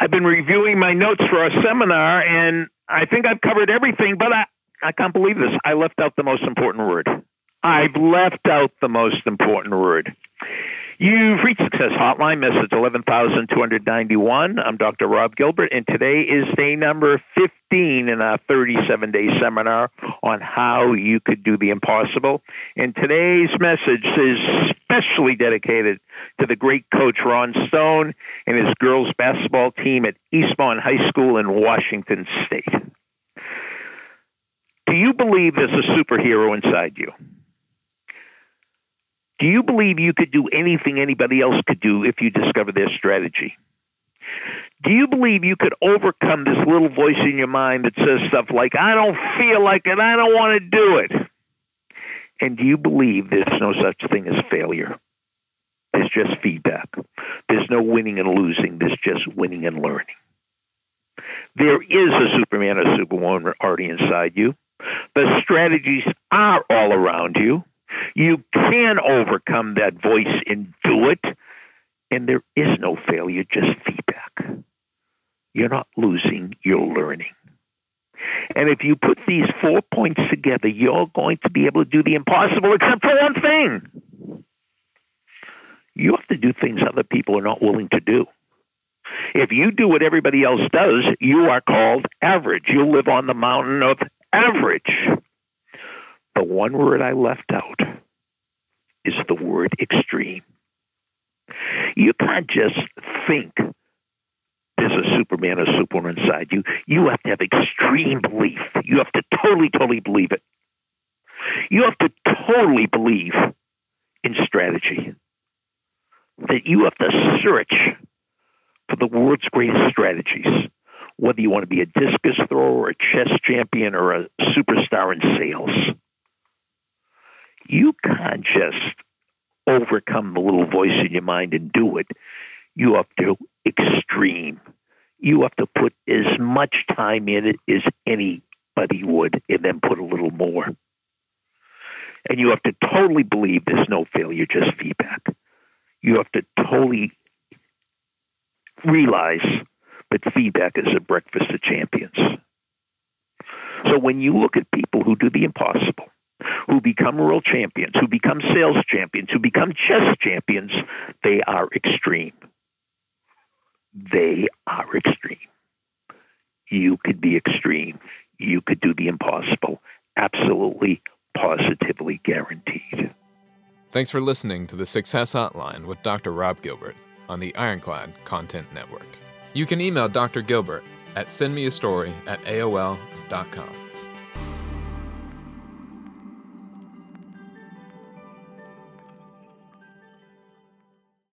I've been reviewing my notes for our seminar, and I think I've covered everything, but I, I can't believe this. I left out the most important word. I've left out the most important word. You've reached Success Hotline, message 11,291. I'm Dr. Rob Gilbert, and today is day number 15 in our 37 day seminar on how you could do the impossible. And today's message is specially dedicated to the great coach Ron Stone and his girls basketball team at Eastmont High School in Washington State. Do you believe there's a superhero inside you? Do you believe you could do anything anybody else could do if you discover their strategy? Do you believe you could overcome this little voice in your mind that says stuff like, I don't feel like it, I don't want to do it? And do you believe there's no such thing as failure? There's just feedback. There's no winning and losing, there's just winning and learning. There is a Superman or Superwoman already inside you. The strategies are all around you. You can overcome that voice and do it. And there is no failure, just feedback. You're not losing, you're learning. And if you put these four points together, you're going to be able to do the impossible except for one thing. You have to do things other people are not willing to do. If you do what everybody else does, you are called average. You live on the mountain of average. The one word I left out is the word extreme. You can't just think there's a Superman or Superwoman inside you. You have to have extreme belief. You have to totally, totally believe it. You have to totally believe in strategy. That you have to search for the world's greatest strategies, whether you want to be a discus thrower, a chess champion, or a superstar in sales you can't just overcome the little voice in your mind and do it. You have to extreme. You have to put as much time in it as anybody would and then put a little more. And you have to totally believe there's no failure, just feedback. You have to totally realize that feedback is a breakfast of champions. So when you look at people who do the impossible, who become world champions, who become sales champions, who become chess champions, they are extreme. They are extreme. You could be extreme. You could do the impossible. Absolutely, positively guaranteed. Thanks for listening to the Success Hotline with Dr. Rob Gilbert on the Ironclad Content Network. You can email Dr. Gilbert at sendmeastory at AOL.com.